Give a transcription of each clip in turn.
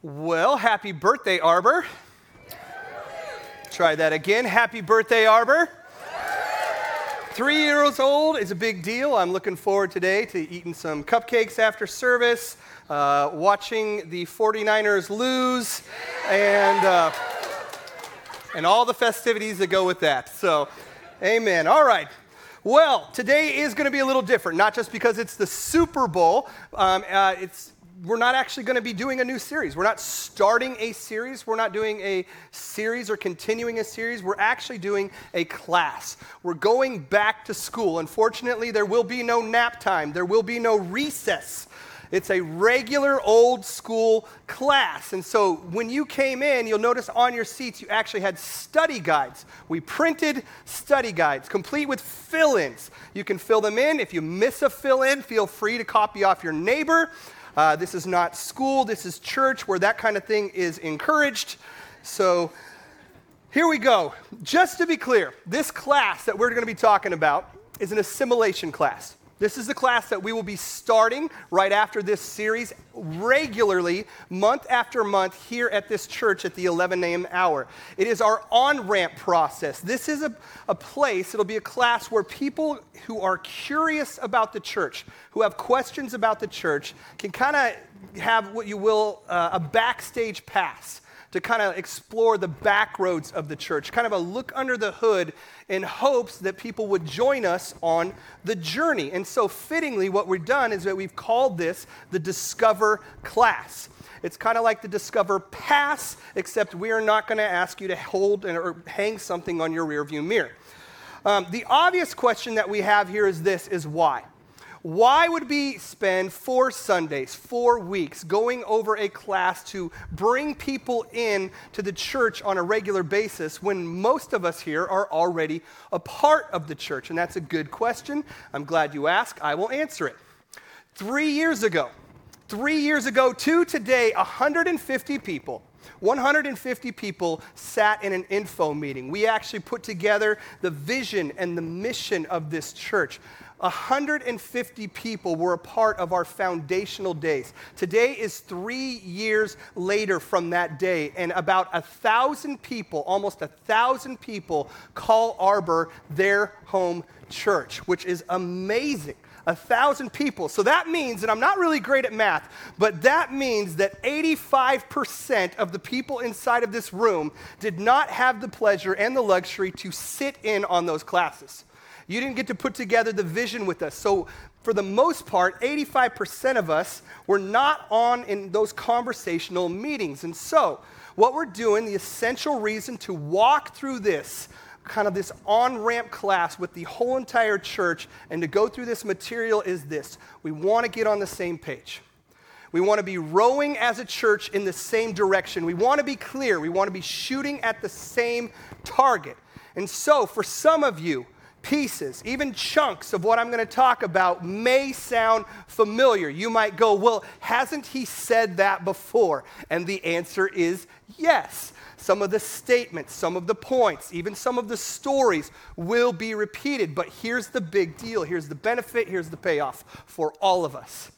Well, happy birthday, Arbor. Try that again. Happy birthday, Arbor. Three years old is a big deal. I'm looking forward today to eating some cupcakes after service, uh, watching the 49ers lose, and, uh, and all the festivities that go with that. So, amen. All right. Well, today is going to be a little different, not just because it's the Super Bowl. Um, uh, it's we're not actually going to be doing a new series. We're not starting a series. We're not doing a series or continuing a series. We're actually doing a class. We're going back to school. Unfortunately, there will be no nap time, there will be no recess. It's a regular old school class. And so when you came in, you'll notice on your seats you actually had study guides. We printed study guides, complete with fill ins. You can fill them in. If you miss a fill in, feel free to copy off your neighbor. Uh, this is not school, this is church where that kind of thing is encouraged. So here we go. Just to be clear, this class that we're going to be talking about is an assimilation class. This is the class that we will be starting right after this series regularly, month after month, here at this church at the 11 a.m. hour. It is our on ramp process. This is a, a place, it'll be a class where people who are curious about the church, who have questions about the church, can kind of have what you will uh, a backstage pass to kind of explore the back roads of the church, kind of a look under the hood in hopes that people would join us on the journey. And so, fittingly, what we've done is that we've called this the Discover class. It's kind of like the Discover Pass, except we are not going to ask you to hold or hang something on your rearview mirror. Um, the obvious question that we have here is this: is why? Why would we spend four Sundays, four weeks going over a class to bring people in to the church on a regular basis when most of us here are already a part of the church? And that's a good question. I'm glad you asked. I will answer it. Three years ago, three years ago to today, 150 people 150 people sat in an info meeting. We actually put together the vision and the mission of this church. 150 people were a part of our foundational days. Today is three years later from that day, and about a thousand people, almost a thousand people, call Arbor their home church, which is amazing. A thousand people. So that means, and I'm not really great at math, but that means that 85% of the people inside of this room did not have the pleasure and the luxury to sit in on those classes. You didn't get to put together the vision with us. So, for the most part, 85% of us were not on in those conversational meetings. And so, what we're doing, the essential reason to walk through this kind of this on ramp class with the whole entire church and to go through this material is this we want to get on the same page. We want to be rowing as a church in the same direction. We want to be clear. We want to be shooting at the same target. And so, for some of you, pieces, even chunks of what I'm going to talk about may sound familiar. You might go, Well, hasn't he said that before? And the answer is yes. Some of the statements, some of the points, even some of the stories will be repeated. But here's the big deal here's the benefit, here's the payoff for all of us.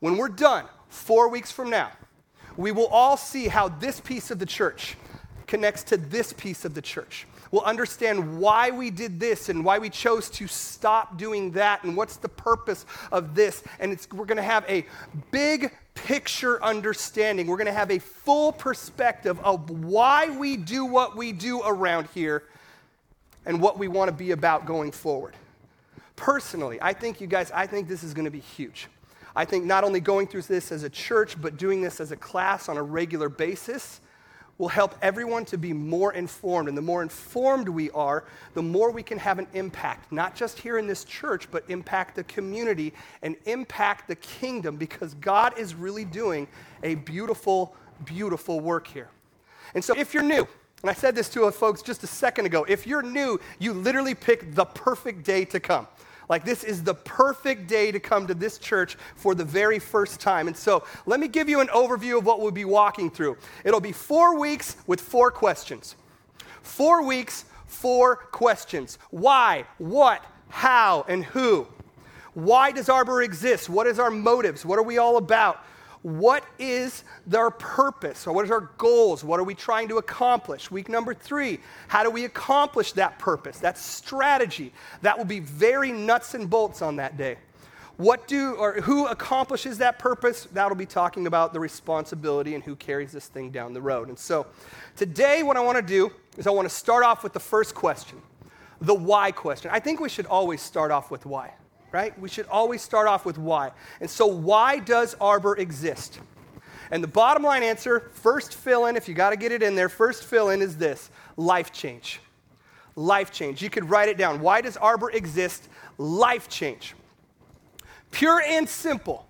When we're done, four weeks from now, we will all see how this piece of the church connects to this piece of the church will understand why we did this and why we chose to stop doing that and what's the purpose of this. And we're going to have a big picture understanding. We're going to have a full perspective of why we do what we do around here and what we want to be about going forward. Personally, I think you guys, I think this is going to be huge. I think not only going through this as a church, but doing this as a class on a regular basis will help everyone to be more informed. And the more informed we are, the more we can have an impact, not just here in this church, but impact the community and impact the kingdom because God is really doing a beautiful, beautiful work here. And so if you're new, and I said this to folks just a second ago, if you're new, you literally pick the perfect day to come. Like, this is the perfect day to come to this church for the very first time. And so, let me give you an overview of what we'll be walking through. It'll be four weeks with four questions. Four weeks, four questions. Why, what, how, and who? Why does Arbor exist? What is our motives? What are we all about? What is their purpose? Or what is our goals? What are we trying to accomplish? Week number three, how do we accomplish that purpose? That strategy. That will be very nuts and bolts on that day. What do or who accomplishes that purpose? That'll be talking about the responsibility and who carries this thing down the road. And so today what I want to do is I want to start off with the first question. The why question. I think we should always start off with why right? We should always start off with why. And so, why does Arbor exist? And the bottom line answer, first fill in, if you got to get it in there, first fill in is this life change. Life change. You could write it down. Why does Arbor exist? Life change. Pure and simple.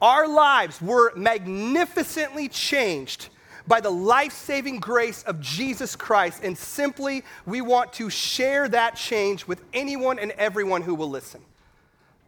Our lives were magnificently changed by the life saving grace of Jesus Christ, and simply we want to share that change with anyone and everyone who will listen.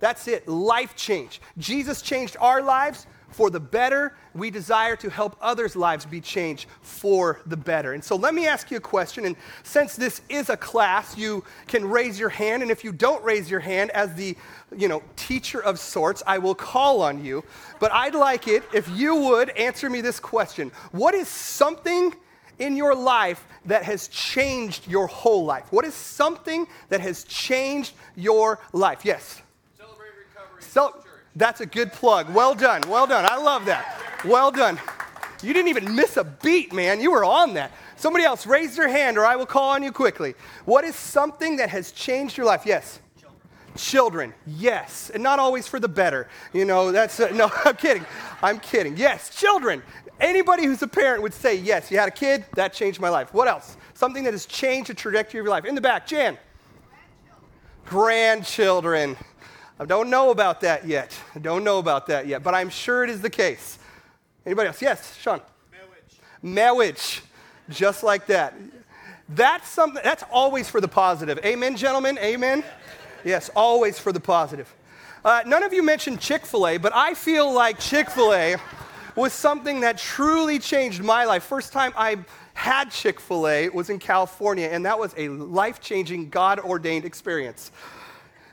That's it, life change. Jesus changed our lives for the better. We desire to help others' lives be changed for the better. And so let me ask you a question. And since this is a class, you can raise your hand. And if you don't raise your hand as the you know, teacher of sorts, I will call on you. But I'd like it if you would answer me this question What is something in your life that has changed your whole life? What is something that has changed your life? Yes. So that's a good plug. Well done. Well done. I love that. Well done. You didn't even miss a beat, man. You were on that. Somebody else, raise your hand or I will call on you quickly. What is something that has changed your life? Yes. Children, yes, and not always for the better. You know, that's uh, no, I'm kidding. I'm kidding. Yes, children. Anybody who's a parent would say, yes, you had a kid, that changed my life. What else? Something that has changed the trajectory of your life. In the back, Jan. Grandchildren. Grandchildren. I don't know about that yet. I don't know about that yet, but I'm sure it is the case. Anybody else? Yes, Sean. Marriage. Marriage. Just like that. That's something that's always for the positive. Amen, gentlemen? Amen? Yes, always for the positive. Uh, none of you mentioned Chick fil A, but I feel like Chick fil A was something that truly changed my life. First time I had Chick fil A was in California, and that was a life changing, God ordained experience.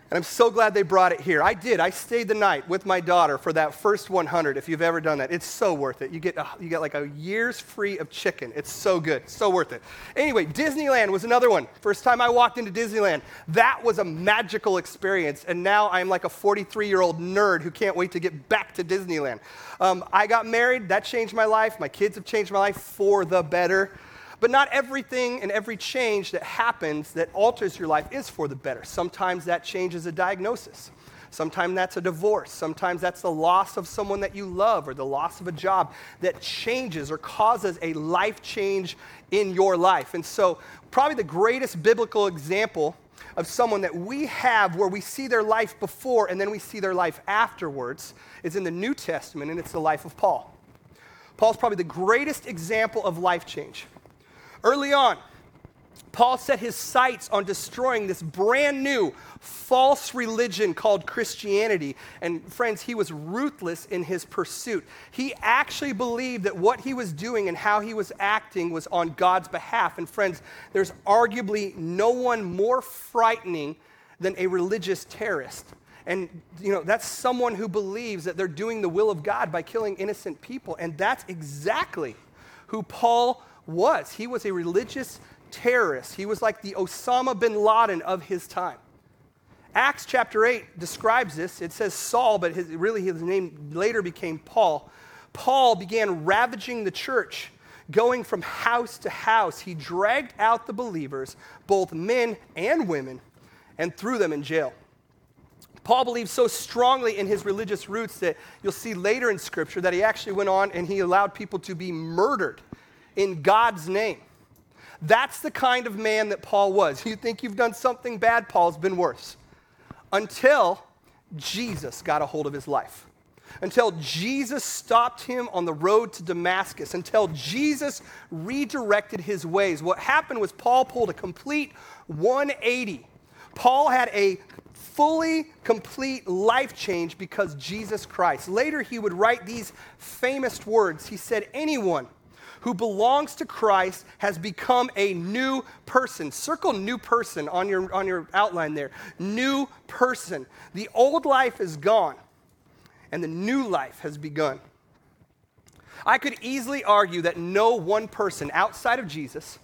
And I'm so glad they brought it here. I did. I stayed the night with my daughter for that first 100. If you've ever done that, it's so worth it. You get, a, you get like a year's free of chicken. It's so good. So worth it. Anyway, Disneyland was another one. First time I walked into Disneyland, that was a magical experience. And now I'm like a 43 year old nerd who can't wait to get back to Disneyland. Um, I got married. That changed my life. My kids have changed my life for the better. But not everything and every change that happens that alters your life is for the better. Sometimes that change is a diagnosis. Sometimes that's a divorce. Sometimes that's the loss of someone that you love or the loss of a job that changes or causes a life change in your life. And so, probably the greatest biblical example of someone that we have where we see their life before and then we see their life afterwards is in the New Testament, and it's the life of Paul. Paul's probably the greatest example of life change. Early on, Paul set his sights on destroying this brand new false religion called Christianity. And friends, he was ruthless in his pursuit. He actually believed that what he was doing and how he was acting was on God's behalf. And friends, there's arguably no one more frightening than a religious terrorist. And you know, that's someone who believes that they're doing the will of God by killing innocent people. And that's exactly who Paul was. He was a religious terrorist. He was like the Osama bin Laden of his time. Acts chapter 8 describes this. It says Saul, but his, really his name later became Paul. Paul began ravaging the church, going from house to house. He dragged out the believers, both men and women, and threw them in jail. Paul believed so strongly in his religious roots that you'll see later in Scripture that he actually went on and he allowed people to be murdered in God's name. That's the kind of man that Paul was. You think you've done something bad, Paul's been worse. Until Jesus got a hold of his life. Until Jesus stopped him on the road to Damascus. Until Jesus redirected his ways. What happened was Paul pulled a complete 180. Paul had a fully complete life change because Jesus Christ. Later, he would write these famous words. He said, Anyone who belongs to Christ has become a new person. Circle new person on your, on your outline there. New person. The old life is gone, and the new life has begun. I could easily argue that no one person outside of Jesus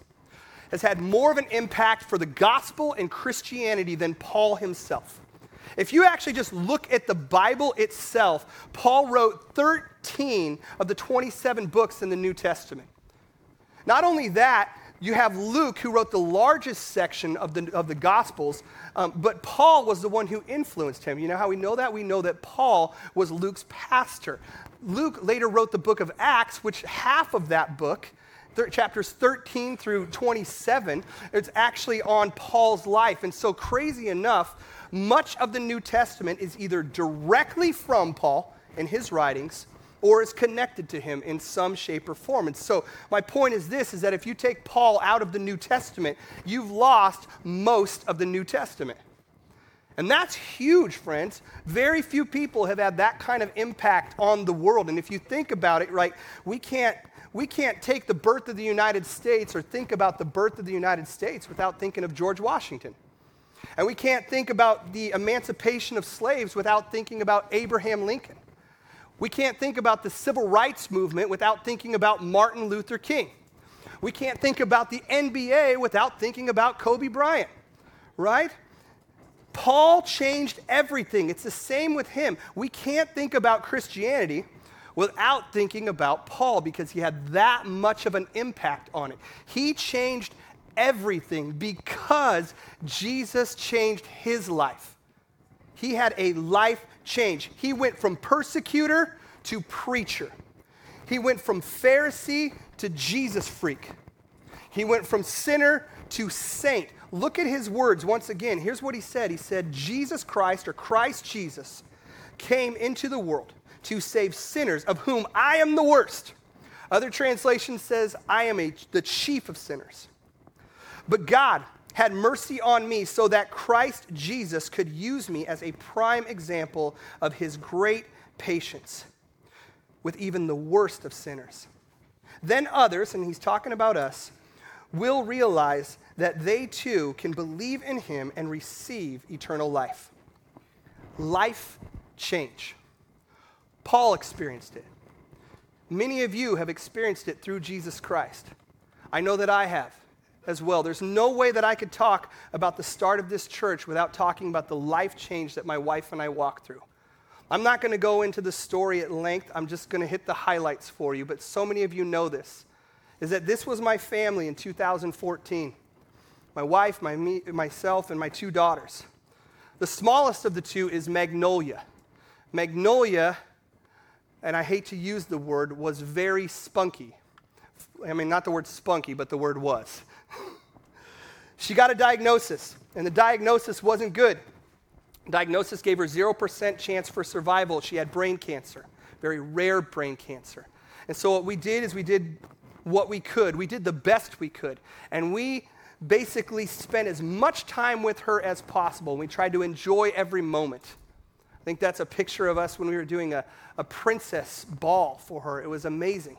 has had more of an impact for the gospel and Christianity than Paul himself. If you actually just look at the Bible itself, Paul wrote 13 of the 27 books in the New Testament. Not only that, you have Luke, who wrote the largest section of the, of the Gospels, um, but Paul was the one who influenced him. You know how we know that? We know that Paul was Luke's pastor. Luke later wrote the book of Acts, which half of that book, chapters 13 through 27, it's actually on Paul's life. And so, crazy enough, much of the New Testament is either directly from Paul in his writings or is connected to him in some shape or form. And so my point is this is that if you take Paul out of the New Testament, you've lost most of the New Testament. And that's huge, friends. Very few people have had that kind of impact on the world. And if you think about it, right, we can't we can't take the birth of the United States or think about the birth of the United States without thinking of George Washington. And we can't think about the emancipation of slaves without thinking about Abraham Lincoln. We can't think about the civil rights movement without thinking about Martin Luther King. We can't think about the NBA without thinking about Kobe Bryant, right? Paul changed everything. It's the same with him. We can't think about Christianity without thinking about Paul because he had that much of an impact on it. He changed everything because Jesus changed his life. He had a life change. He went from persecutor to preacher. He went from Pharisee to Jesus freak. He went from sinner to saint. Look at his words once again. Here's what he said He said, Jesus Christ, or Christ Jesus, came into the world to save sinners, of whom I am the worst. Other translation says, I am a, the chief of sinners. But God, had mercy on me so that Christ Jesus could use me as a prime example of his great patience with even the worst of sinners. Then others, and he's talking about us, will realize that they too can believe in him and receive eternal life. Life change. Paul experienced it. Many of you have experienced it through Jesus Christ. I know that I have as well. There's no way that I could talk about the start of this church without talking about the life change that my wife and I walked through. I'm not going to go into the story at length. I'm just going to hit the highlights for you, but so many of you know this. Is that this was my family in 2014. My wife, my, me, myself, and my two daughters. The smallest of the two is Magnolia. Magnolia, and I hate to use the word, was very spunky. I mean, not the word spunky, but the word was. She got a diagnosis, and the diagnosis wasn't good. Diagnosis gave her 0% chance for survival. She had brain cancer, very rare brain cancer. And so what we did is we did what we could. We did the best we could. And we basically spent as much time with her as possible. We tried to enjoy every moment. I think that's a picture of us when we were doing a, a princess ball for her. It was amazing.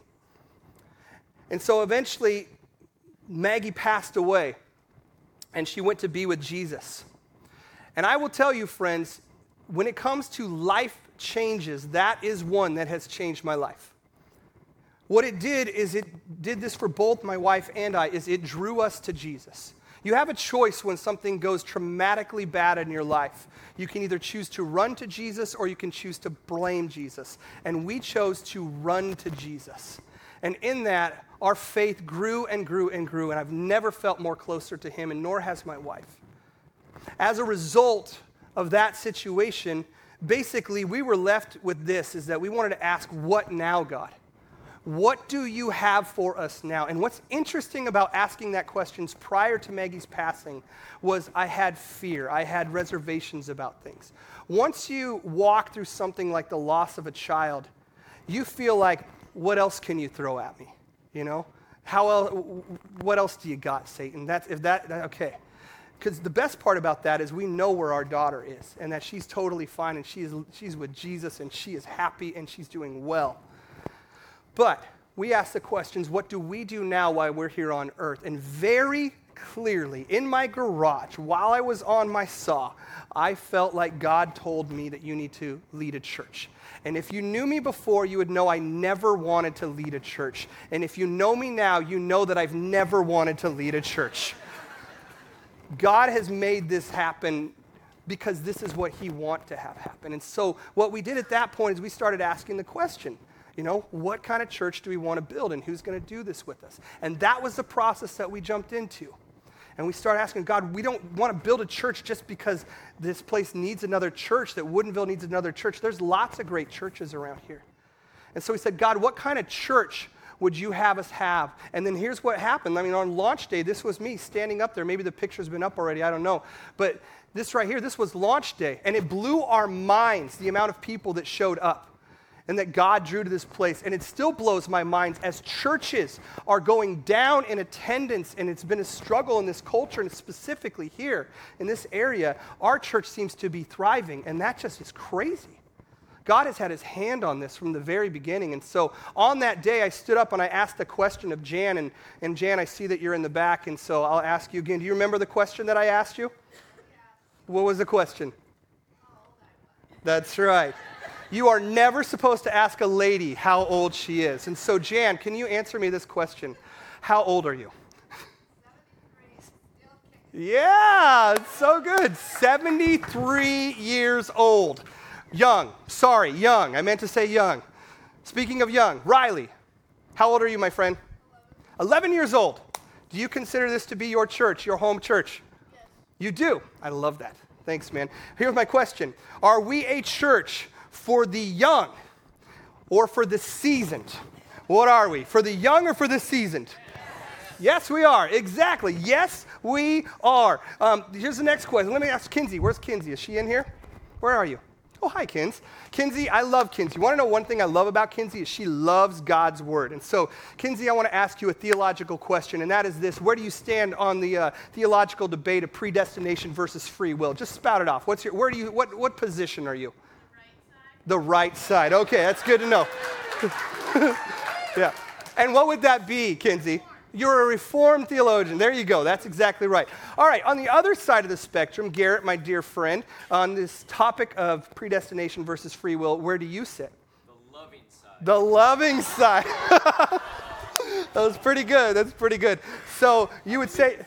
And so eventually, Maggie passed away and she went to be with Jesus. And I will tell you, friends, when it comes to life changes, that is one that has changed my life. What it did is it did this for both my wife and I is it drew us to Jesus. You have a choice when something goes traumatically bad in your life. You can either choose to run to Jesus or you can choose to blame Jesus. And we chose to run to Jesus. And in that, our faith grew and grew and grew, and I've never felt more closer to Him, and nor has my wife. As a result of that situation, basically, we were left with this is that we wanted to ask, What now, God? What do you have for us now? And what's interesting about asking that questions prior to Maggie's passing was I had fear. I had reservations about things. Once you walk through something like the loss of a child, you feel like, what else can you throw at me? You know? How else, what else do you got, Satan? That's, if that, okay. Because the best part about that is we know where our daughter is and that she's totally fine and she is, she's with Jesus and she is happy and she's doing well. But we ask the questions what do we do now while we're here on earth? And very clearly in my garage while I was on my saw, I felt like God told me that you need to lead a church. And if you knew me before, you would know I never wanted to lead a church. And if you know me now, you know that I've never wanted to lead a church. God has made this happen because this is what he wants to have happen. And so what we did at that point is we started asking the question, you know, what kind of church do we want to build and who's going to do this with us? And that was the process that we jumped into. And we start asking God, we don't want to build a church just because this place needs another church, that Woodinville needs another church. There's lots of great churches around here. And so we said, God, what kind of church would you have us have? And then here's what happened. I mean, on launch day, this was me standing up there. Maybe the picture's been up already, I don't know. But this right here, this was launch day. And it blew our minds the amount of people that showed up and that God drew to this place. And it still blows my mind as churches are going down in attendance, and it's been a struggle in this culture, and specifically here in this area, our church seems to be thriving, and that just is crazy. God has had his hand on this from the very beginning. And so on that day, I stood up and I asked the question of Jan. And, and Jan, I see that you're in the back, and so I'll ask you again. Do you remember the question that I asked you? Yeah. What was the question? That's right. You are never supposed to ask a lady how old she is. And so, Jan, can you answer me this question? How old are you? Yeah, so good. 73 years old. Young. Sorry, young. I meant to say young. Speaking of young, Riley, how old are you, my friend? 11, 11 years old. Do you consider this to be your church, your home church? Yes. You do. I love that. Thanks, man. Here's my question Are we a church for the young or for the seasoned? What are we? For the young or for the seasoned? Yes, we are. Exactly. Yes, we are. Um, here's the next question. Let me ask Kinsey. Where's Kinsey? Is she in here? Where are you? Oh, hi, Kins. Kinsey, I love Kinsey. You want to know one thing I love about Kinsey is she loves God's word. And so, Kinsey, I want to ask you a theological question, and that is this: Where do you stand on the uh, theological debate of predestination versus free will? Just spout it off. What's your? Where do you? What? What position are you? The right side. Okay, that's good to know. yeah. And what would that be, Kinsey? You're a Reformed theologian. There you go. That's exactly right. All right, on the other side of the spectrum, Garrett, my dear friend, on this topic of predestination versus free will, where do you sit? The loving side. The loving side. that was pretty good. That's pretty good. So you would say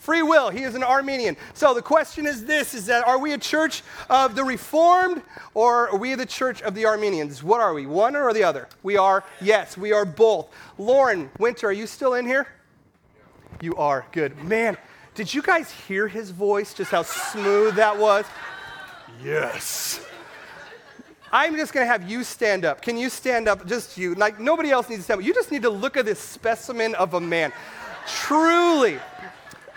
Free will. He is an Arminian. So the question is this is that are we a church of the Reformed or are we the church of the Arminians? What are we? One or the other? We are, yes, we are both. Lauren Winter, are you still in here? You are. Good. Man, did you guys hear his voice? Just how smooth that was? Yes. I'm just going to have you stand up. Can you stand up? Just you. Like nobody else needs to stand up. You just need to look at this specimen of a man. Truly,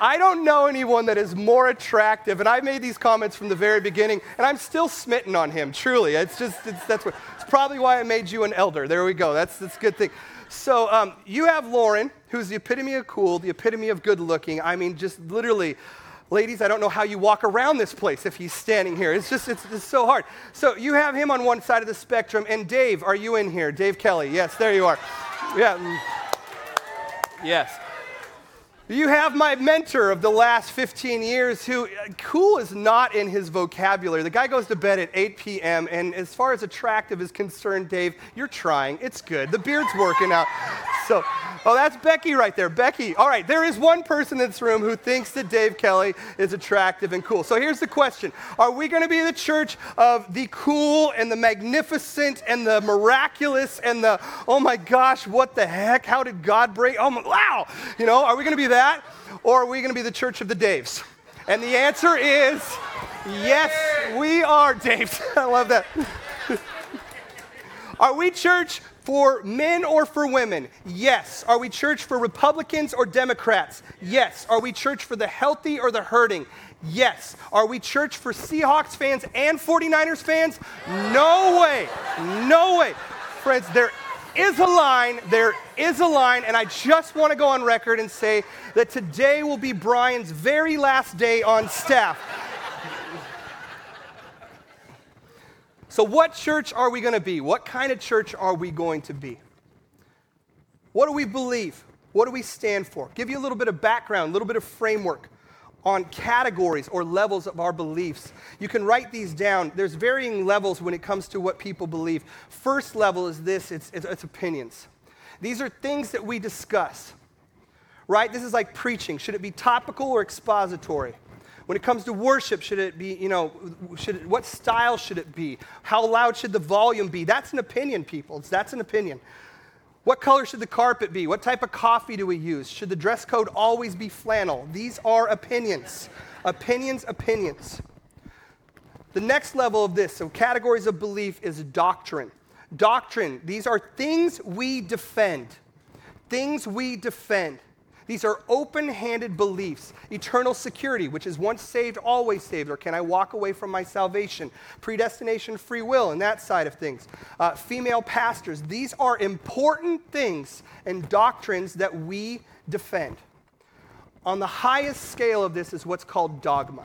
I don't know anyone that is more attractive. And I made these comments from the very beginning, and I'm still smitten on him, truly. It's just, it's, that's what, it's probably why I made you an elder. There we go. That's, that's a good thing. So um, you have Lauren, who's the epitome of cool, the epitome of good looking. I mean, just literally, ladies, I don't know how you walk around this place if he's standing here. It's just, it's, it's so hard. So you have him on one side of the spectrum. And Dave, are you in here? Dave Kelly. Yes, there you are. Yeah. Yes. You have my mentor of the last 15 years who, uh, cool is not in his vocabulary. The guy goes to bed at 8 p.m., and as far as attractive is concerned, Dave, you're trying. It's good. The beard's working out. So, oh, that's Becky right there. Becky, all right, there is one person in this room who thinks that Dave Kelly is attractive and cool. So here's the question Are we going to be the church of the cool and the magnificent and the miraculous and the, oh my gosh, what the heck? How did God break? Oh, my, wow. You know, are we going to be that? Or are we going to be the church of the Daves? And the answer is yes, we are Daves. I love that. are we church for men or for women? Yes. Are we church for Republicans or Democrats? Yes. Are we church for the healthy or the hurting? Yes. Are we church for Seahawks fans and 49ers fans? No way. No way. Friends, there is a line, there is a line, and I just want to go on record and say that today will be Brian's very last day on staff. so, what church are we going to be? What kind of church are we going to be? What do we believe? What do we stand for? Give you a little bit of background, a little bit of framework on categories or levels of our beliefs. You can write these down. There's varying levels when it comes to what people believe. First level is this it's, it's, it's opinions. These are things that we discuss, right? This is like preaching. Should it be topical or expository? When it comes to worship, should it be, you know, should it, what style should it be? How loud should the volume be? That's an opinion, people. That's an opinion. What color should the carpet be? What type of coffee do we use? Should the dress code always be flannel? These are opinions. Opinions, opinions. The next level of this, so categories of belief, is doctrine. Doctrine, these are things we defend. Things we defend. These are open handed beliefs. Eternal security, which is once saved, always saved, or can I walk away from my salvation? Predestination, free will, and that side of things. Uh, female pastors, these are important things and doctrines that we defend. On the highest scale of this is what's called dogma.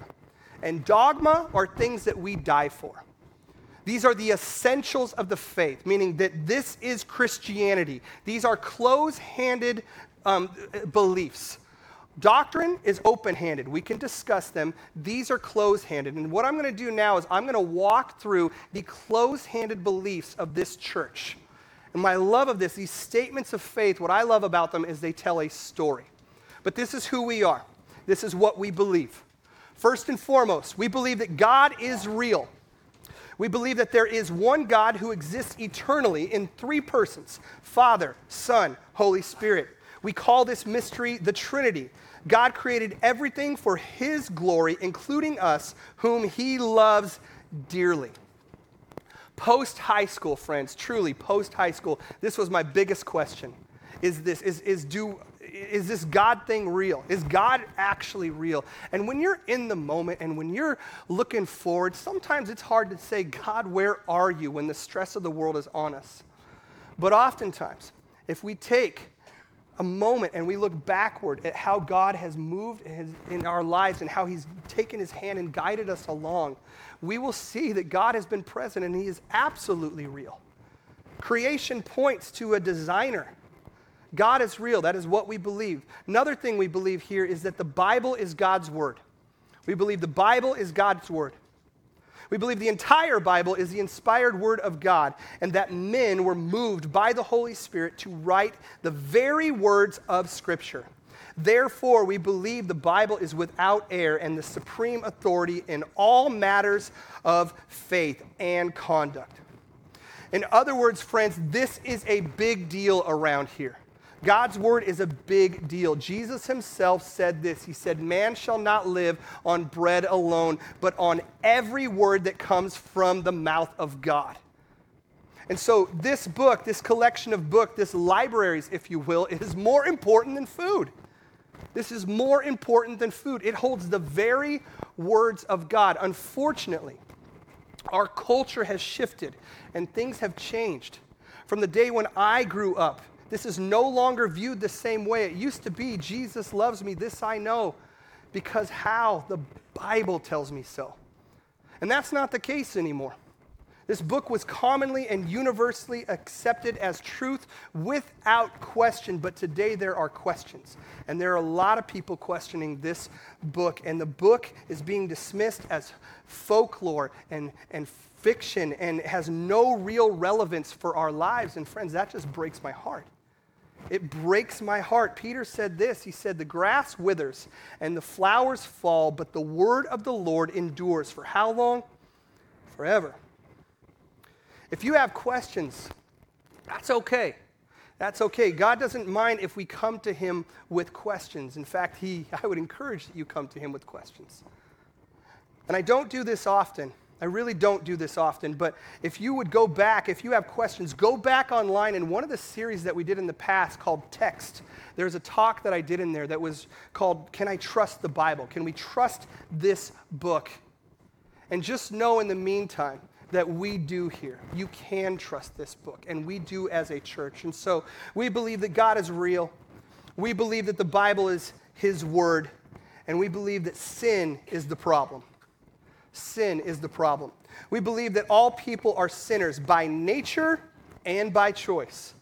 And dogma are things that we die for. These are the essentials of the faith, meaning that this is Christianity. These are close handed um, beliefs. Doctrine is open handed. We can discuss them. These are close handed. And what I'm going to do now is I'm going to walk through the close handed beliefs of this church. And my love of this, these statements of faith, what I love about them is they tell a story. But this is who we are, this is what we believe. First and foremost, we believe that God is real. We believe that there is one God who exists eternally in three persons Father, Son, Holy Spirit. We call this mystery the Trinity. God created everything for His glory, including us, whom He loves dearly. Post high school, friends, truly post high school, this was my biggest question. Is this, is, is, do, is this God thing real? Is God actually real? And when you're in the moment and when you're looking forward, sometimes it's hard to say, God, where are you when the stress of the world is on us? But oftentimes, if we take a moment and we look backward at how God has moved in our lives and how He's taken His hand and guided us along, we will see that God has been present and He is absolutely real. Creation points to a designer. God is real. That is what we believe. Another thing we believe here is that the Bible is God's Word. We believe the Bible is God's Word. We believe the entire Bible is the inspired word of God and that men were moved by the Holy Spirit to write the very words of Scripture. Therefore, we believe the Bible is without error and the supreme authority in all matters of faith and conduct. In other words, friends, this is a big deal around here. God's word is a big deal. Jesus himself said this He said, Man shall not live on bread alone, but on every word that comes from the mouth of God. And so, this book, this collection of books, this libraries, if you will, is more important than food. This is more important than food. It holds the very words of God. Unfortunately, our culture has shifted and things have changed. From the day when I grew up, this is no longer viewed the same way it used to be. Jesus loves me, this I know, because how? The Bible tells me so. And that's not the case anymore. This book was commonly and universally accepted as truth without question, but today there are questions. And there are a lot of people questioning this book, and the book is being dismissed as folklore and, and fiction and has no real relevance for our lives. And friends, that just breaks my heart. It breaks my heart. Peter said this He said, The grass withers and the flowers fall, but the word of the Lord endures. For how long? Forever. If you have questions, that's okay. That's okay. God doesn't mind if we come to Him with questions. In fact, he, I would encourage that you come to Him with questions. And I don't do this often. I really don't do this often, but if you would go back, if you have questions, go back online. In one of the series that we did in the past called Text, there's a talk that I did in there that was called Can I Trust the Bible? Can we trust this book? And just know in the meantime that we do here. You can trust this book, and we do as a church. And so we believe that God is real. We believe that the Bible is His Word, and we believe that sin is the problem sin is the problem. We believe that all people are sinners by nature and by choice.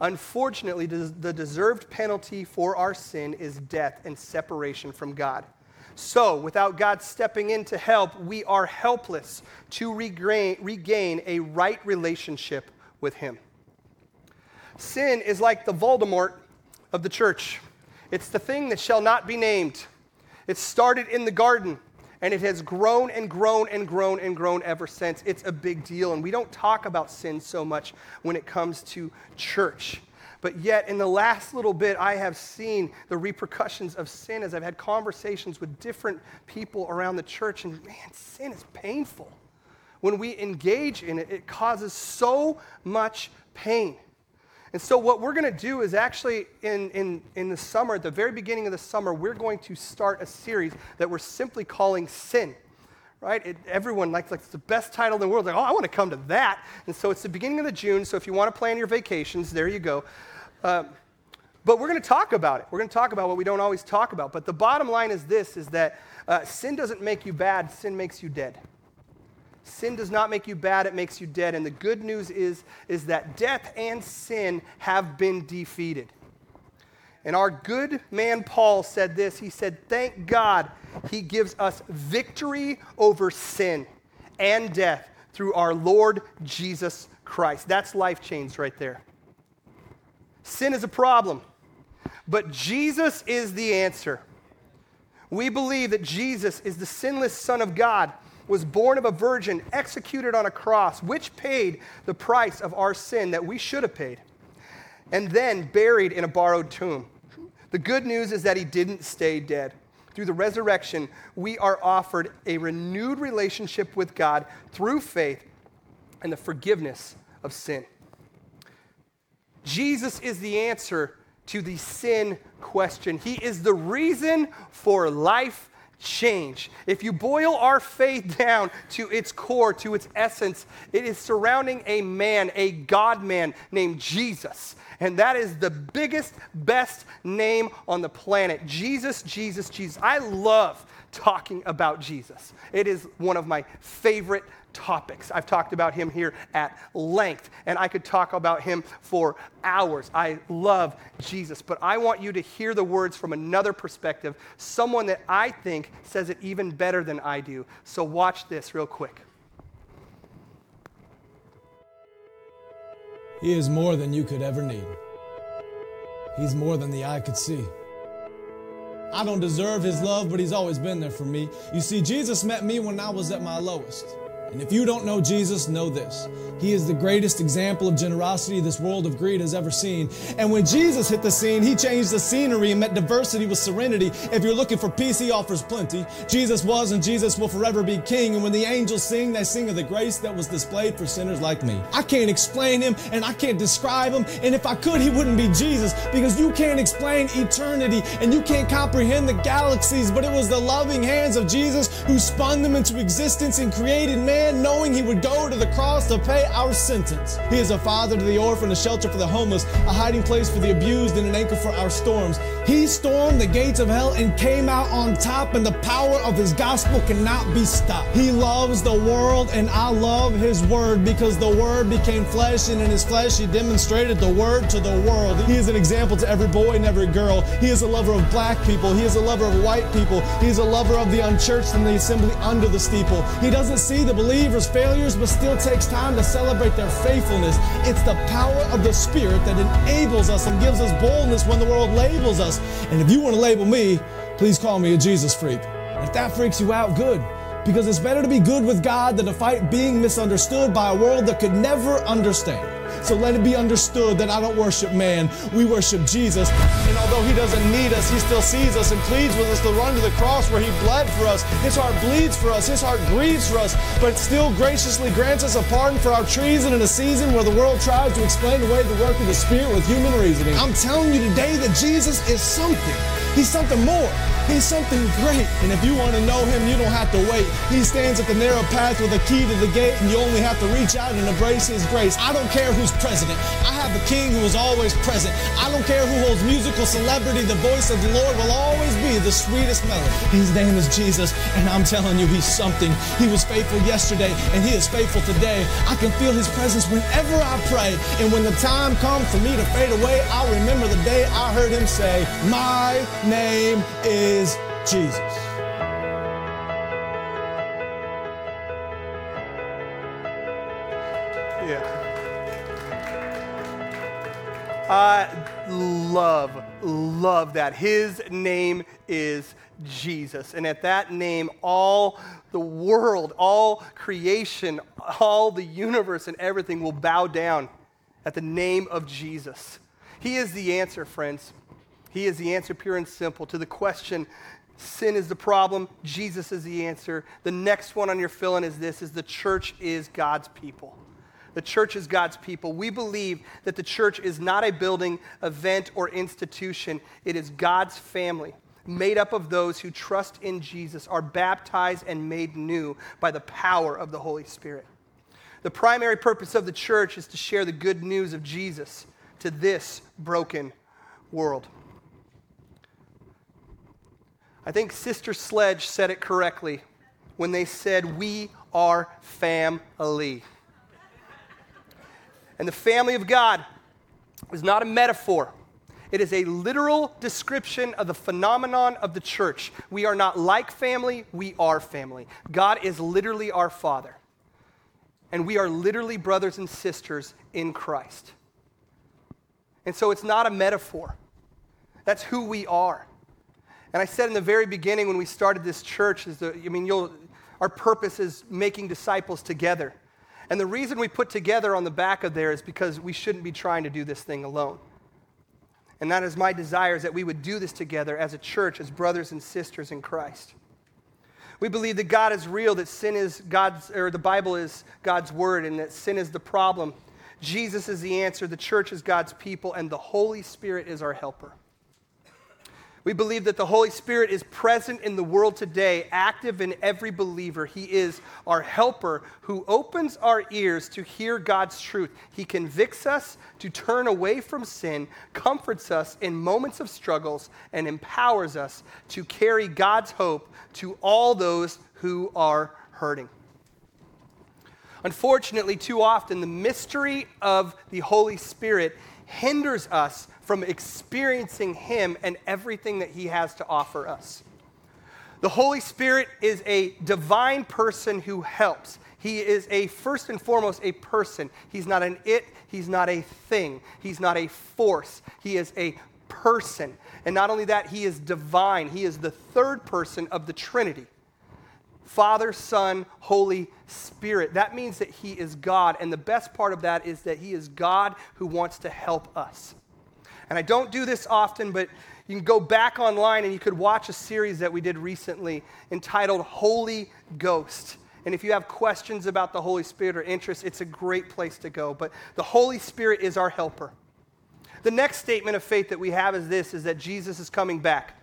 Unfortunately, the deserved penalty for our sin is death and separation from God. So, without God stepping in to help, we are helpless to regain, a right relationship with Him. Sin is like the Voldemort of the church. It's the thing that shall not be named. It started in the garden and it has grown and grown and grown and grown ever since. It's a big deal, and we don't talk about sin so much when it comes to church. But yet, in the last little bit, I have seen the repercussions of sin as I've had conversations with different people around the church, and man, sin is painful. When we engage in it, it causes so much pain. And so, what we're going to do is actually, in, in, in the summer, at the very beginning of the summer, we're going to start a series that we're simply calling Sin. Right? It, everyone likes like, it's the best title in the world. Like, oh, I want to come to that. And so, it's the beginning of the June. So, if you want to plan your vacations, there you go. Um, but we're going to talk about it. We're going to talk about what we don't always talk about. But the bottom line is this: is that uh, sin doesn't make you bad. Sin makes you dead. Sin does not make you bad, it makes you dead. And the good news is, is that death and sin have been defeated. And our good man Paul said this. He said, Thank God he gives us victory over sin and death through our Lord Jesus Christ. That's life change right there. Sin is a problem, but Jesus is the answer. We believe that Jesus is the sinless Son of God was born of a virgin, executed on a cross, which paid the price of our sin that we should have paid, and then buried in a borrowed tomb. The good news is that he didn't stay dead. Through the resurrection, we are offered a renewed relationship with God through faith and the forgiveness of sin. Jesus is the answer to the sin question. He is the reason for life change. If you boil our faith down to its core, to its essence, it is surrounding a man, a God man named Jesus. And that is the biggest, best name on the planet. Jesus, Jesus, Jesus. I love talking about Jesus. It is one of my favorite topics. I've talked about him here at length, and I could talk about him for hours. I love Jesus, but I want you to hear the words from another perspective, someone that I think says it even better than I do. So watch this real quick. He is more than you could ever need. He's more than the eye could see. I don't deserve his love, but he's always been there for me. You see, Jesus met me when I was at my lowest. And if you don't know Jesus, know this. He is the greatest example of generosity this world of greed has ever seen. And when Jesus hit the scene, he changed the scenery and met diversity with serenity. If you're looking for peace, he offers plenty. Jesus was and Jesus will forever be king. And when the angels sing, they sing of the grace that was displayed for sinners like me. I can't explain him and I can't describe him. And if I could, he wouldn't be Jesus because you can't explain eternity and you can't comprehend the galaxies. But it was the loving hands of Jesus who spun them into existence and created man man knowing he would go to the cross to pay our sentence. He is a father to the orphan, a shelter for the homeless, a hiding place for the abused, and an anchor for our storms. He stormed the gates of hell and came out on top, and the power of his gospel cannot be stopped. He loves the world, and I love his word because the word became flesh, and in his flesh he demonstrated the word to the world. He is an example to every boy and every girl. He is a lover of black people. He is a lover of white people. He is a lover of the unchurched and the assembly under the steeple. He doesn't see the believers' failures, but still takes time to celebrate their faithfulness. It's the power of the Spirit that enables us and gives us boldness when the world labels us. And if you want to label me, please call me a Jesus freak. if that freaks you out, good. Because it's better to be good with God than to fight being misunderstood by a world that could never understand. So let it be understood that I don't worship man, we worship Jesus. And although he doesn't need us, he still sees us and pleads with us to run to the cross where he bled for us. His heart bleeds for us, his heart grieves for us, but still graciously grants us a pardon for our treason in a season where the world tries to explain away the work of the Spirit with human reasoning. I'm telling you today that Jesus is something. He's something more. He's something great. And if you want to know him, you don't have to wait. He stands at the narrow path with a key to the gate, and you only have to reach out and embrace his grace. I don't care who's president. I have a king who is always present. I don't care who holds musical celebrity, the voice of the Lord will always be the sweetest melody. His name is Jesus, and I'm telling you, he's something. He was faithful yesterday, and he is faithful today. I can feel his presence whenever I pray. And when the time comes for me to fade away, I'll remember the day I heard him say, My name is Jesus. I love, love that. His name is Jesus. And at that name, all the world, all creation, all the universe, and everything will bow down at the name of Jesus. He is the answer, friends. He is the answer, pure and simple, to the question sin is the problem, Jesus is the answer. The next one on your fill-in is this is the church is God's people. The church is God's people. We believe that the church is not a building, event, or institution. It is God's family, made up of those who trust in Jesus, are baptized and made new by the power of the Holy Spirit. The primary purpose of the church is to share the good news of Jesus to this broken world. I think Sister Sledge said it correctly when they said, We are family. And the family of God is not a metaphor. It is a literal description of the phenomenon of the church. We are not like family, we are family. God is literally our Father. And we are literally brothers and sisters in Christ. And so it's not a metaphor. That's who we are. And I said in the very beginning when we started this church, is the, I mean, you'll, our purpose is making disciples together. And the reason we put together on the back of there is because we shouldn't be trying to do this thing alone. And that is my desire is that we would do this together as a church, as brothers and sisters in Christ. We believe that God is real, that sin is God's, or the Bible is God's word, and that sin is the problem. Jesus is the answer, the church is God's people, and the Holy Spirit is our helper. We believe that the Holy Spirit is present in the world today, active in every believer. He is our helper who opens our ears to hear God's truth. He convicts us to turn away from sin, comforts us in moments of struggles, and empowers us to carry God's hope to all those who are hurting. Unfortunately, too often, the mystery of the Holy Spirit hinders us from experiencing Him and everything that He has to offer us. The Holy Spirit is a divine person who helps. He is a first and foremost a person. He's not an it, he's not a thing, he's not a force. He is a person. And not only that, he is divine. He is the third person of the Trinity. Father, Son, Holy Spirit. That means that He is God. And the best part of that is that He is God who wants to help us. And I don't do this often, but you can go back online and you could watch a series that we did recently entitled Holy Ghost. And if you have questions about the Holy Spirit or interest, it's a great place to go. But the Holy Spirit is our helper. The next statement of faith that we have is this is that Jesus is coming back.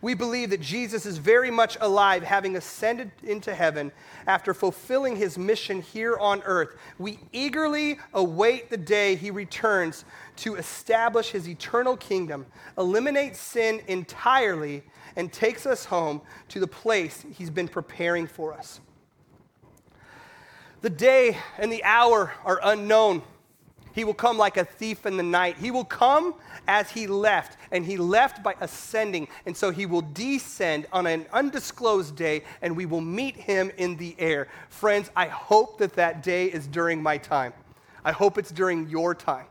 We believe that Jesus is very much alive, having ascended into heaven after fulfilling his mission here on earth. We eagerly await the day he returns to establish his eternal kingdom, eliminate sin entirely, and takes us home to the place he's been preparing for us. The day and the hour are unknown. He will come like a thief in the night. He will come as he left, and he left by ascending. And so he will descend on an undisclosed day, and we will meet him in the air. Friends, I hope that that day is during my time. I hope it's during your time.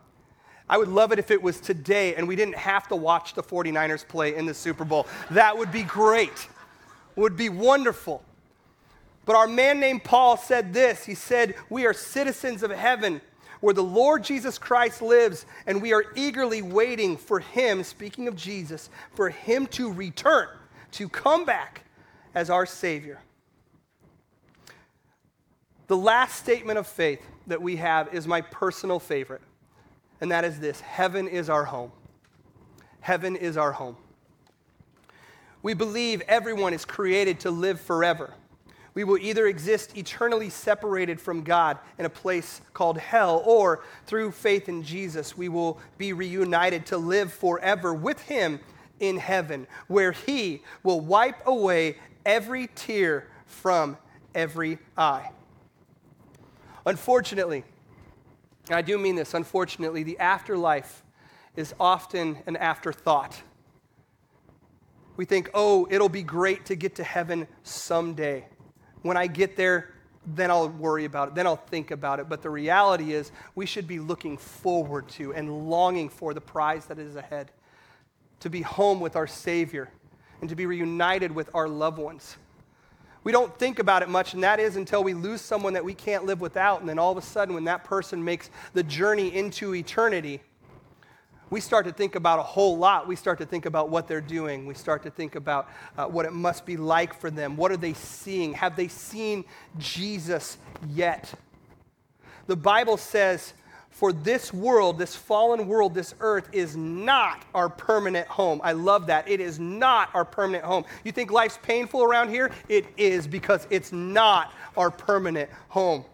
I would love it if it was today and we didn't have to watch the 49ers play in the Super Bowl. That would be great. Would be wonderful. But our man named Paul said this He said, We are citizens of heaven where the Lord Jesus Christ lives, and we are eagerly waiting for him, speaking of Jesus, for him to return, to come back as our Savior. The last statement of faith that we have is my personal favorite, and that is this Heaven is our home. Heaven is our home. We believe everyone is created to live forever. We will either exist eternally separated from God in a place called hell, or through faith in Jesus, we will be reunited to live forever with Him in heaven, where He will wipe away every tear from every eye. Unfortunately, I do mean this, unfortunately, the afterlife is often an afterthought. We think, oh, it'll be great to get to heaven someday. When I get there, then I'll worry about it, then I'll think about it. But the reality is, we should be looking forward to and longing for the prize that is ahead to be home with our Savior and to be reunited with our loved ones. We don't think about it much, and that is until we lose someone that we can't live without. And then all of a sudden, when that person makes the journey into eternity, we start to think about a whole lot. We start to think about what they're doing. We start to think about uh, what it must be like for them. What are they seeing? Have they seen Jesus yet? The Bible says, for this world, this fallen world, this earth is not our permanent home. I love that. It is not our permanent home. You think life's painful around here? It is because it's not our permanent home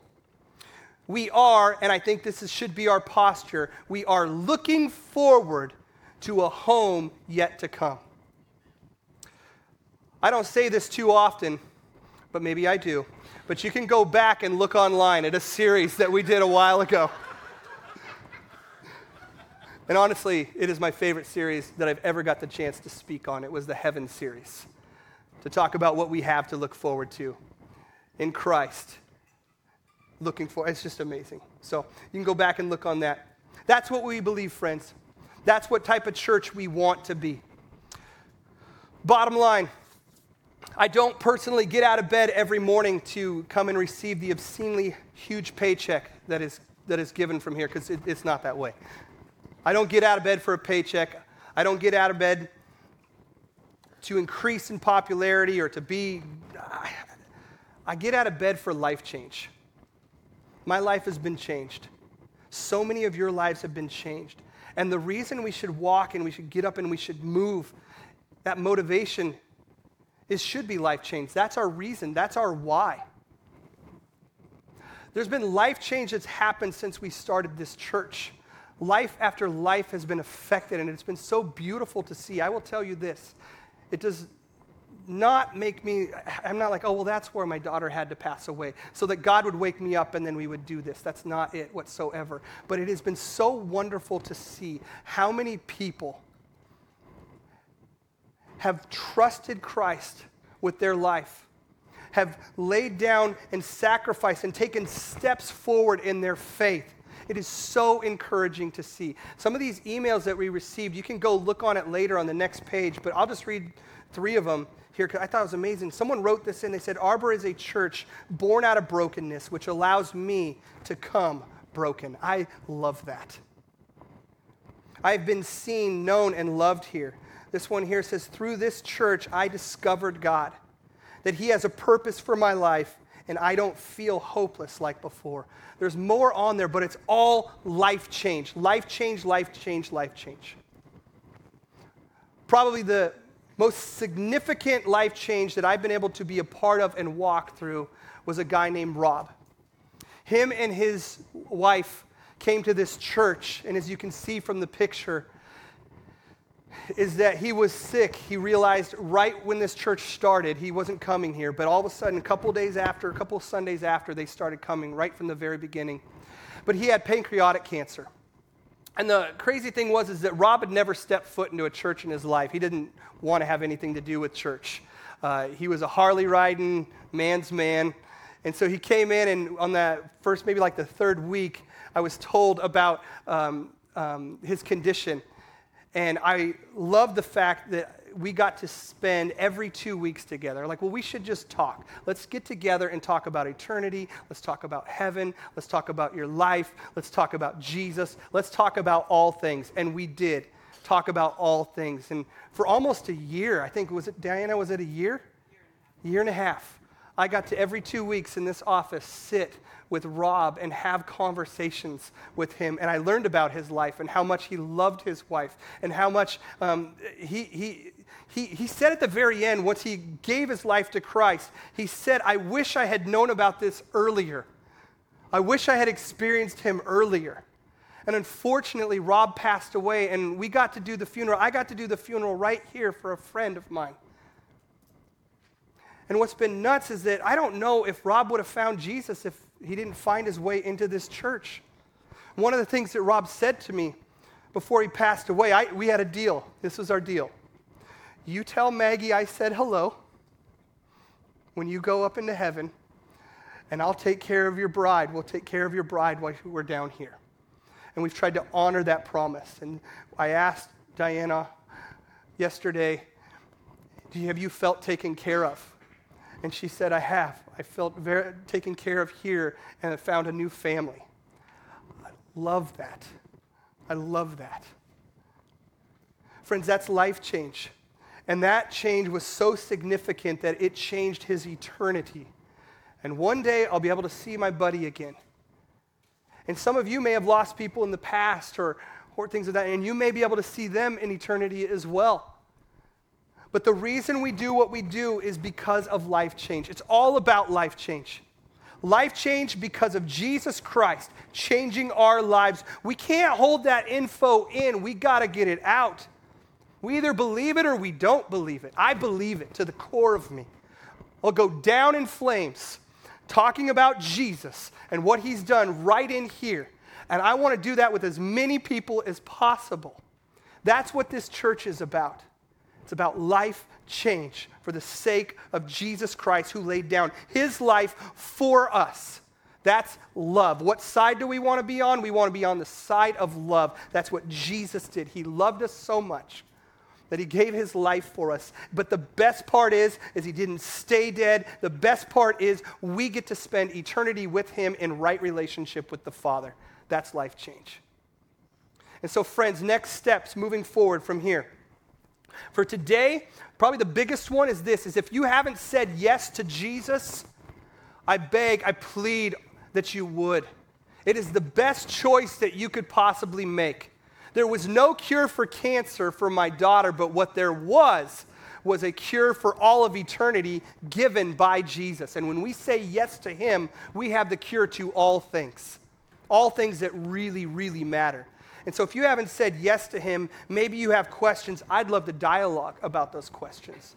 we are, and I think this is, should be our posture, we are looking forward to a home yet to come. I don't say this too often, but maybe I do. But you can go back and look online at a series that we did a while ago. and honestly, it is my favorite series that I've ever got the chance to speak on. It was the Heaven series, to talk about what we have to look forward to in Christ looking for. It's just amazing. So you can go back and look on that. That's what we believe, friends. That's what type of church we want to be. Bottom line, I don't personally get out of bed every morning to come and receive the obscenely huge paycheck that is, that is given from here, because it, it's not that way. I don't get out of bed for a paycheck. I don't get out of bed to increase in popularity or to be. I, I get out of bed for life change. My life has been changed. So many of your lives have been changed. And the reason we should walk and we should get up and we should move, that motivation is should be life change. That's our reason. That's our why. There's been life change that's happened since we started this church. Life after life has been affected, and it's been so beautiful to see. I will tell you this it does not make me, I'm not like, oh, well, that's where my daughter had to pass away, so that God would wake me up and then we would do this. That's not it whatsoever. But it has been so wonderful to see how many people have trusted Christ with their life, have laid down and sacrificed and taken steps forward in their faith. It is so encouraging to see. Some of these emails that we received, you can go look on it later on the next page, but I'll just read three of them here because I thought it was amazing. Someone wrote this in. They said, Arbor is a church born out of brokenness, which allows me to come broken. I love that. I've been seen, known, and loved here. This one here says, Through this church, I discovered God, that He has a purpose for my life, and I don't feel hopeless like before. There's more on there, but it's all life change. Life change, life change, life change. Probably the most significant life change that I've been able to be a part of and walk through was a guy named Rob. Him and his wife came to this church, and as you can see from the picture, is that he was sick. He realized right when this church started, he wasn't coming here, but all of a sudden, a couple days after, a couple Sundays after, they started coming right from the very beginning. But he had pancreatic cancer. And the crazy thing was is that Rob had never stepped foot into a church in his life. He didn't want to have anything to do with church. Uh, he was a Harley riding man's man. And so he came in, and on that first, maybe like the third week, I was told about um, um, his condition. And I love the fact that we got to spend every two weeks together. Like, well, we should just talk. Let's get together and talk about eternity. Let's talk about heaven. Let's talk about your life. Let's talk about Jesus. Let's talk about all things. And we did talk about all things. And for almost a year, I think, was it, Diana, was it a year? Year and a half. I got to every two weeks in this office sit with Rob and have conversations with him. And I learned about his life and how much he loved his wife and how much um, he, he, he, he said at the very end, once he gave his life to Christ, he said, I wish I had known about this earlier. I wish I had experienced him earlier. And unfortunately, Rob passed away, and we got to do the funeral. I got to do the funeral right here for a friend of mine. And what's been nuts is that I don't know if Rob would have found Jesus if he didn't find his way into this church. One of the things that Rob said to me before he passed away, I, we had a deal. This was our deal. You tell Maggie I said hello when you go up into heaven, and I'll take care of your bride. We'll take care of your bride while we're down here. And we've tried to honor that promise. And I asked Diana yesterday, have you felt taken care of? And she said, I have. I felt very taken care of here and I found a new family. I love that. I love that. Friends, that's life change. And that change was so significant that it changed his eternity. And one day I'll be able to see my buddy again. And some of you may have lost people in the past or, or things of that, and you may be able to see them in eternity as well. But the reason we do what we do is because of life change. It's all about life change. Life change because of Jesus Christ changing our lives. We can't hold that info in, we got to get it out. We either believe it or we don't believe it. I believe it to the core of me. I'll go down in flames talking about Jesus and what he's done right in here. And I want to do that with as many people as possible. That's what this church is about. It's about life change for the sake of Jesus Christ who laid down his life for us. That's love. What side do we want to be on? We want to be on the side of love. That's what Jesus did. He loved us so much that he gave his life for us. But the best part is is he didn't stay dead. The best part is we get to spend eternity with him in right relationship with the Father. That's life change. And so friends, next steps moving forward from here. For today, probably the biggest one is this is if you haven't said yes to Jesus, I beg, I plead that you would. It is the best choice that you could possibly make. There was no cure for cancer for my daughter, but what there was was a cure for all of eternity given by Jesus. And when we say yes to Him, we have the cure to all things, all things that really, really matter. And so if you haven't said yes to Him, maybe you have questions. I'd love to dialogue about those questions.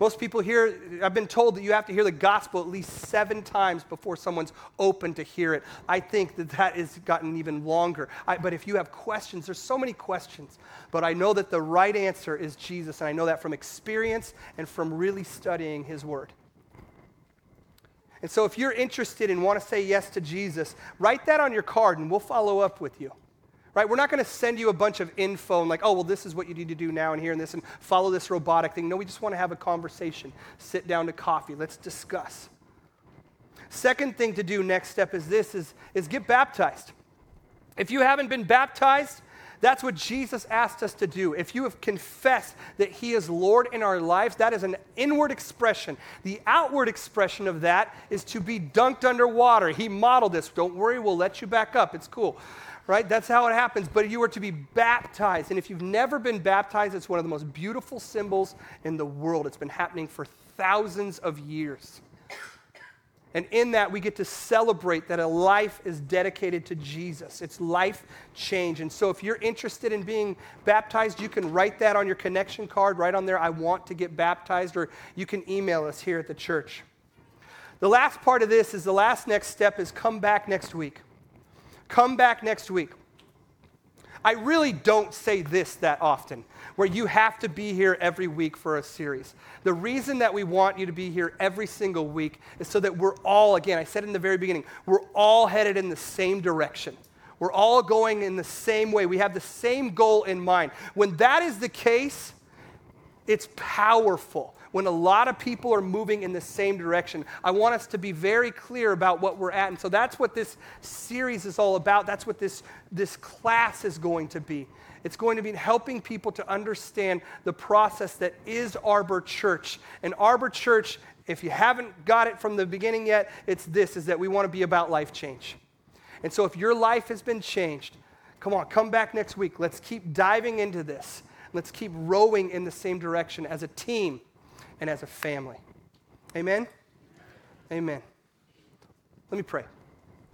Most people here, I've been told that you have to hear the gospel at least seven times before someone's open to hear it. I think that that has gotten even longer. I, but if you have questions, there's so many questions. But I know that the right answer is Jesus, and I know that from experience and from really studying His Word. And so if you're interested and want to say yes to Jesus, write that on your card and we'll follow up with you right? We're not going to send you a bunch of info and like, oh, well, this is what you need to do now and here and this and follow this robotic thing. No, we just want to have a conversation. Sit down to coffee. Let's discuss. Second thing to do, next step is this, is, is get baptized. If you haven't been baptized, that's what Jesus asked us to do. If you have confessed that He is Lord in our lives, that is an inward expression. The outward expression of that is to be dunked underwater. He modeled this. Don't worry, we'll let you back up. It's cool right? That's how it happens. But you are to be baptized. And if you've never been baptized, it's one of the most beautiful symbols in the world. It's been happening for thousands of years. And in that, we get to celebrate that a life is dedicated to Jesus. It's life change. And so, if you're interested in being baptized, you can write that on your connection card, right on there, I want to get baptized, or you can email us here at the church. The last part of this is the last next step is come back next week. Come back next week. I really don't say this that often, where you have to be here every week for a series. The reason that we want you to be here every single week is so that we're all, again, I said in the very beginning, we're all headed in the same direction. We're all going in the same way. We have the same goal in mind. When that is the case, it's powerful when a lot of people are moving in the same direction. I want us to be very clear about what we're at. And so that's what this series is all about. That's what this, this class is going to be. It's going to be helping people to understand the process that is Arbor Church. And Arbor Church, if you haven't got it from the beginning yet, it's this is that we want to be about life change. And so if your life has been changed, come on, come back next week. Let's keep diving into this. Let's keep rowing in the same direction as a team and as a family. Amen? Amen. Let me pray.